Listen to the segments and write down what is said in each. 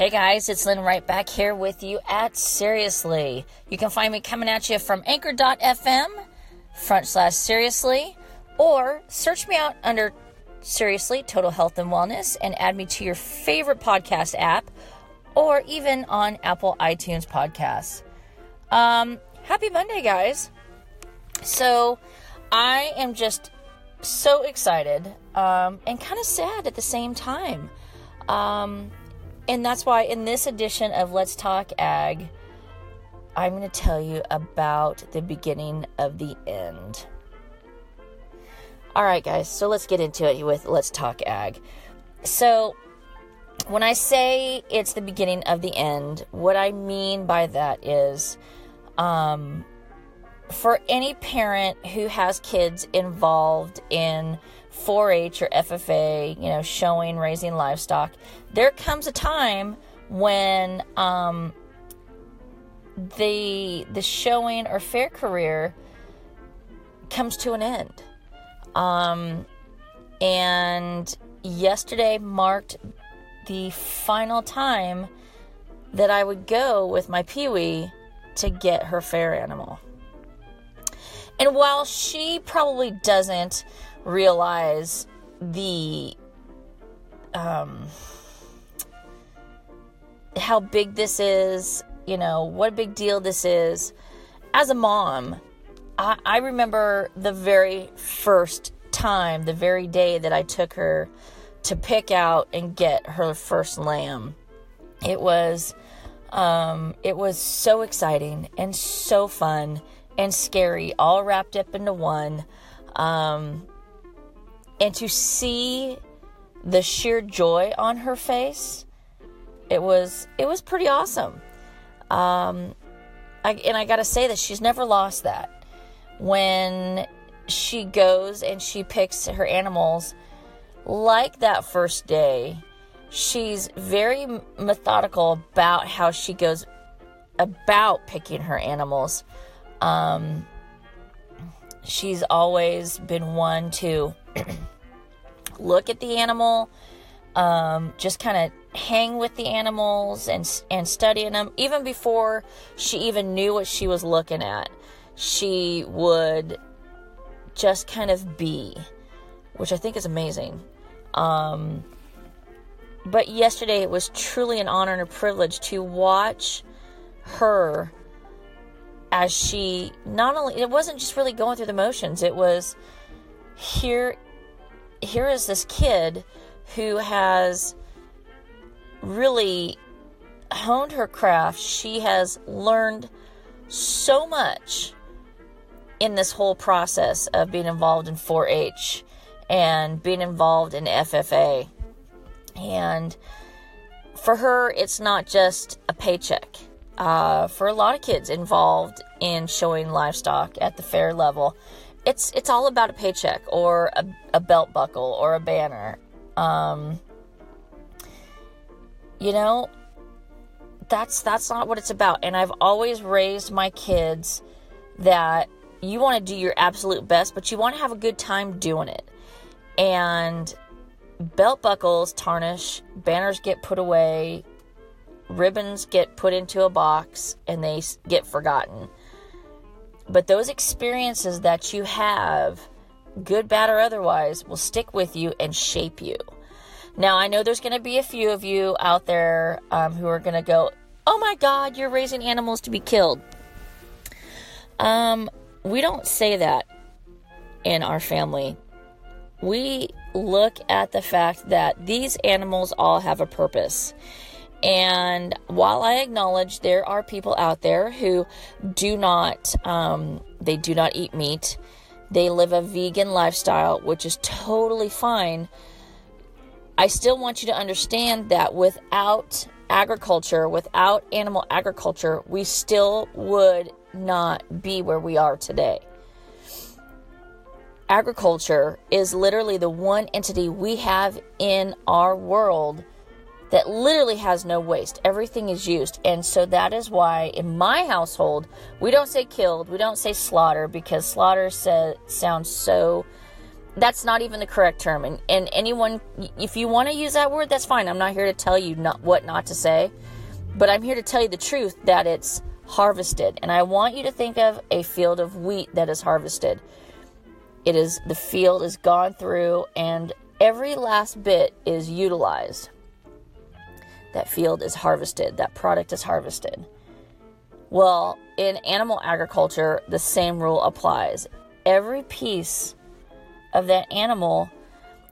Hey guys, it's Lynn right back here with you at Seriously. You can find me coming at you from anchor.fm front slash seriously or search me out under Seriously Total Health and Wellness and add me to your favorite podcast app or even on Apple iTunes podcasts. Um, happy Monday, guys. So I am just so excited um, and kind of sad at the same time. Um, and that's why in this edition of Let's Talk Ag, I'm going to tell you about the beginning of the end. All right, guys, so let's get into it with Let's Talk Ag. So, when I say it's the beginning of the end, what I mean by that is um, for any parent who has kids involved in 4-H or FFA, you know, showing, raising livestock, there comes a time when um, the the showing or fair career comes to an end. Um, and yesterday marked the final time that I would go with my Pee-wee to get her fair animal. And while she probably doesn't realize the um, how big this is, you know, what a big deal this is, as a mom, I, I remember the very first time, the very day that I took her to pick out and get her first lamb. It was um, it was so exciting and so fun and scary, all wrapped up into one. Um, and to see the sheer joy on her face, it was it was pretty awesome. Um, I, and I got to say that she's never lost that. When she goes and she picks her animals, like that first day, she's very methodical about how she goes about picking her animals. Um, she's always been one to look at the animal, um, just kind of hang with the animals and and studying them. Even before she even knew what she was looking at, she would just kind of be, which I think is amazing. Um, but yesterday it was truly an honor and a privilege to watch her as she not only it wasn't just really going through the motions it was here here is this kid who has really honed her craft. She has learned so much in this whole process of being involved in 4-H and being involved in FFA and for her it's not just a paycheck. Uh, for a lot of kids involved in showing livestock at the fair level, it's it's all about a paycheck or a, a belt buckle or a banner. Um, you know, that's that's not what it's about. And I've always raised my kids that you want to do your absolute best, but you want to have a good time doing it. And belt buckles tarnish, banners get put away, ribbons get put into a box and they get forgotten. But those experiences that you have, good, bad, or otherwise, will stick with you and shape you. Now, I know there's going to be a few of you out there um, who are going to go, Oh my God, you're raising animals to be killed. Um, we don't say that in our family. We look at the fact that these animals all have a purpose. And while I acknowledge there are people out there who do not, um, they do not eat meat, they live a vegan lifestyle, which is totally fine. I still want you to understand that without agriculture, without animal agriculture, we still would not be where we are today. Agriculture is literally the one entity we have in our world that literally has no waste. Everything is used. And so that is why in my household, we don't say killed, we don't say slaughter because slaughter sa- sounds so that's not even the correct term. And, and anyone, if you want to use that word, that's fine. I'm not here to tell you not, what not to say, but I'm here to tell you the truth that it's harvested. And I want you to think of a field of wheat that is harvested. It is the field is gone through and every last bit is utilized. That field is harvested, that product is harvested. Well, in animal agriculture, the same rule applies. Every piece of that animal,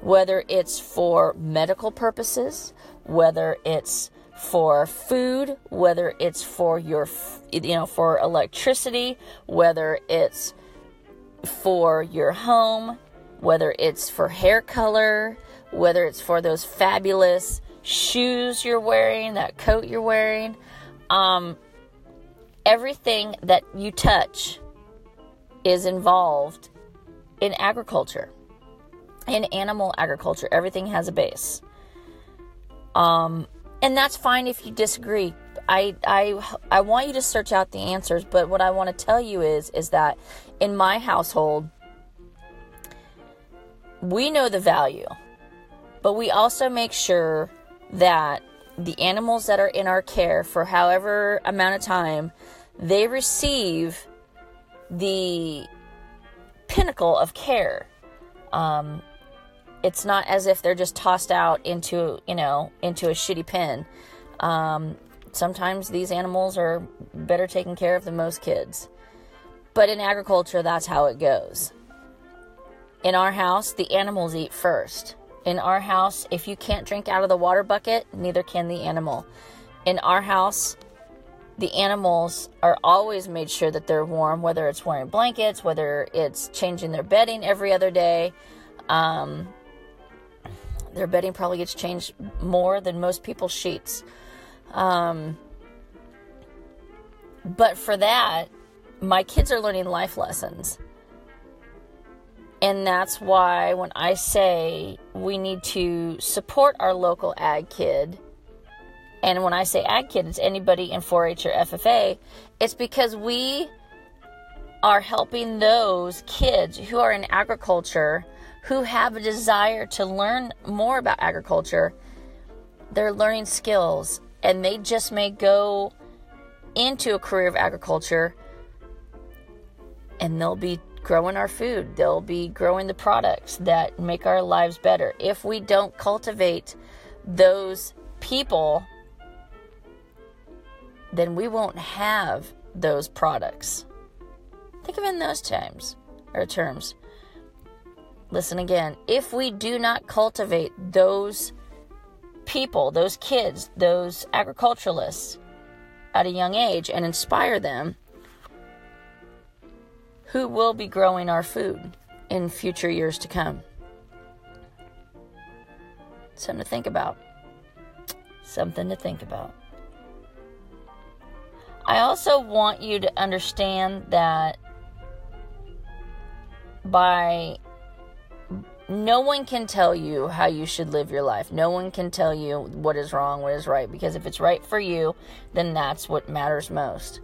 whether it's for medical purposes, whether it's for food, whether it's for your, you know, for electricity, whether it's for your home, whether it's for hair color, whether it's for those fabulous shoes you're wearing, that coat you're wearing, um, everything that you touch is involved in agriculture. In animal agriculture, everything has a base. Um, and that's fine if you disagree. I, I, I want you to search out the answers, but what I want to tell you is, is that in my household, we know the value, but we also make sure that the animals that are in our care for however amount of time, they receive the pinnacle of care. Um, it's not as if they're just tossed out into you know into a shitty pen. Um, sometimes these animals are better taken care of than most kids. But in agriculture, that's how it goes. In our house, the animals eat first. In our house, if you can't drink out of the water bucket, neither can the animal. In our house, the animals are always made sure that they're warm, whether it's wearing blankets, whether it's changing their bedding every other day. Um, their bedding probably gets changed more than most people's sheets. Um, but for that, my kids are learning life lessons. And that's why when I say we need to support our local ag kid, and when I say ag kid, it's anybody in 4 H or FFA, it's because we are helping those kids who are in agriculture who have a desire to learn more about agriculture. They're learning skills and they just may go into a career of agriculture and they'll be growing our food. They'll be growing the products that make our lives better. If we don't cultivate those people, then we won't have those products. Think of it in those times or terms. Listen again. If we do not cultivate those people, those kids, those agriculturalists at a young age and inspire them, who will be growing our food in future years to come? Something to think about. Something to think about. I also want you to understand that by no one can tell you how you should live your life. No one can tell you what is wrong, what is right, because if it's right for you, then that's what matters most.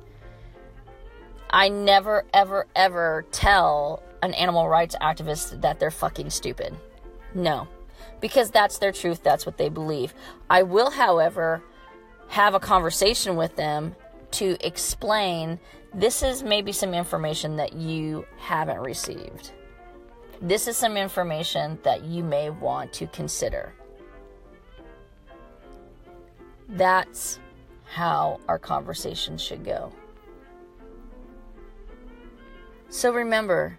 I never, ever, ever tell an animal rights activist that they're fucking stupid. No, because that's their truth, that's what they believe. I will, however, have a conversation with them to explain this is maybe some information that you haven't received this is some information that you may want to consider. That's how our conversation should go. So remember,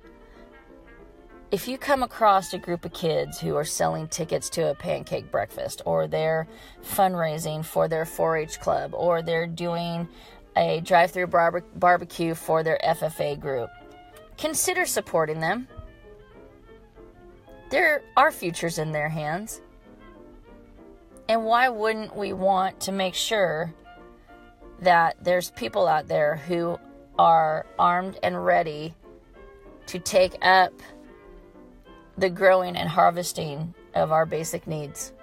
if you come across a group of kids who are selling tickets to a pancake breakfast, or they're fundraising for their 4 H club, or they're doing a drive through barbe- barbecue for their FFA group, consider supporting them. There are futures in their hands. And why wouldn't we want to make sure that there's people out there who are armed and ready to take up the growing and harvesting of our basic needs?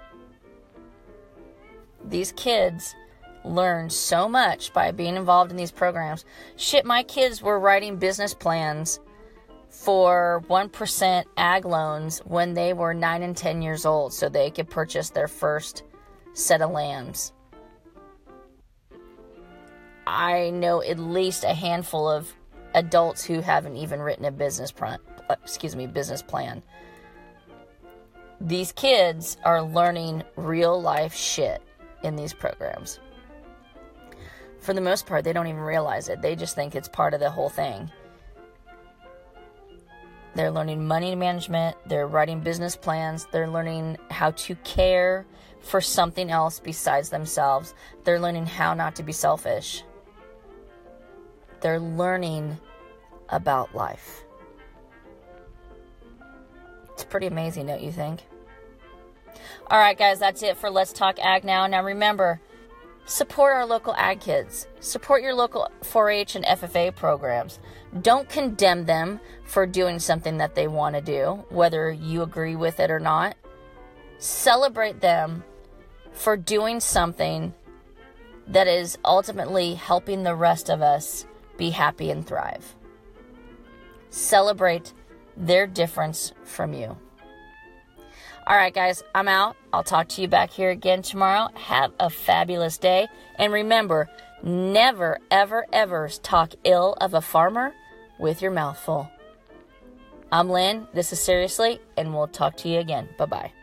These kids learn so much by being involved in these programs. Shit, my kids were writing business plans for 1% ag loans when they were 9 and 10 years old so they could purchase their first set of lambs. I know at least a handful of adults who haven't even written a business plan, uh, excuse me, business plan. These kids are learning real life shit in these programs. For the most part, they don't even realize it. They just think it's part of the whole thing. They're learning money management, they're writing business plans, they're learning how to care for something else besides themselves. They're learning how not to be selfish. They're learning about life. It's pretty amazing, don't you think? All right, guys, that's it for Let's Talk Ag Now. Now, remember, support our local ag kids, support your local 4 H and FFA programs. Don't condemn them for doing something that they want to do, whether you agree with it or not. Celebrate them for doing something that is ultimately helping the rest of us be happy and thrive. Celebrate their difference from you. All right, guys, I'm out. I'll talk to you back here again tomorrow. Have a fabulous day. And remember, never, ever, ever talk ill of a farmer with your mouth full. I'm Lynn. This is Seriously, and we'll talk to you again. Bye bye.